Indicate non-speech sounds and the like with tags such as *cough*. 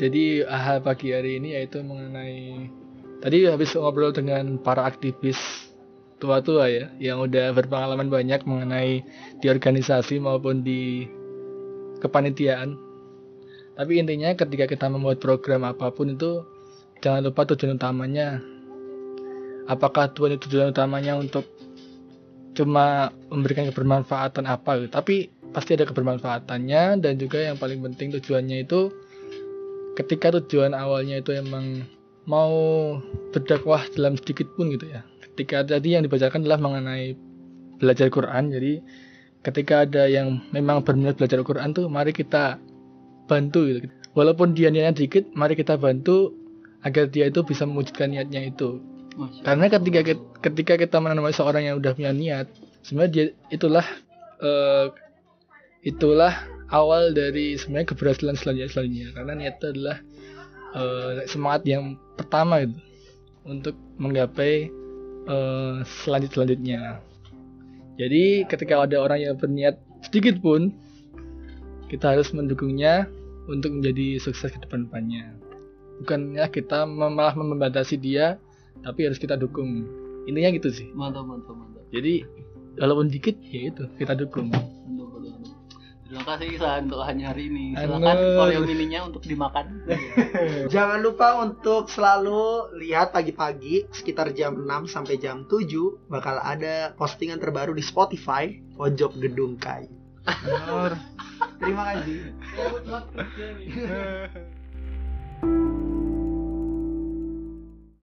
Jadi AHA pagi hari ini yaitu mengenai tadi habis ngobrol dengan para aktivis tua-tua ya yang udah berpengalaman banyak mengenai di organisasi maupun di kepanitiaan. Tapi intinya ketika kita membuat program apa pun itu jangan lupa tujuan utamanya. Apakah tujuan tujuan utamanya untuk cuma memberikan kebermanfaatan apa. Tapi pasti ada kebermanfaatannya dan juga yang paling penting tujuannya itu ketika tujuan awalnya itu emang mau berdakwah dalam sedikit pun gitu ya. Ketika tadi yang dibacakan adalah mengenai belajar Quran. Jadi ketika ada yang memang berminat belajar Quran tuh mari kita bantu gitu. Walaupun dia niatnya dikit mari kita bantu agar dia itu bisa mewujudkan niatnya itu. Karena ketika ketika kita menemui seorang yang udah punya niat sebenarnya dia itulah uh, itulah awal dari sebenarnya keberhasilan selanjutnya selanjutnya. Karena niatnya adalah uh, semangat yang pertama itu untuk menggapai uh, selanjut selanjutnya. Jadi ketika ada orang yang berniat sedikit pun kita harus mendukungnya untuk menjadi sukses ke depan depannya bukannya kita malah membatasi dia tapi harus kita dukung. Intinya gitu sih. Mantap mantap mantap. Jadi walaupun dikit ya itu kita dukung Terima kasih San untuk hanya hari ini. Silakan Oreo mininya untuk dimakan. *laughs* Jangan lupa untuk selalu lihat pagi-pagi sekitar jam 6 sampai jam 7 bakal ada postingan terbaru di Spotify Pojok Gedung Kayu. Terima kasih. *laughs*